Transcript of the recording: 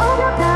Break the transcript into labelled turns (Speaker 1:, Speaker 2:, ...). Speaker 1: Oh, no, no.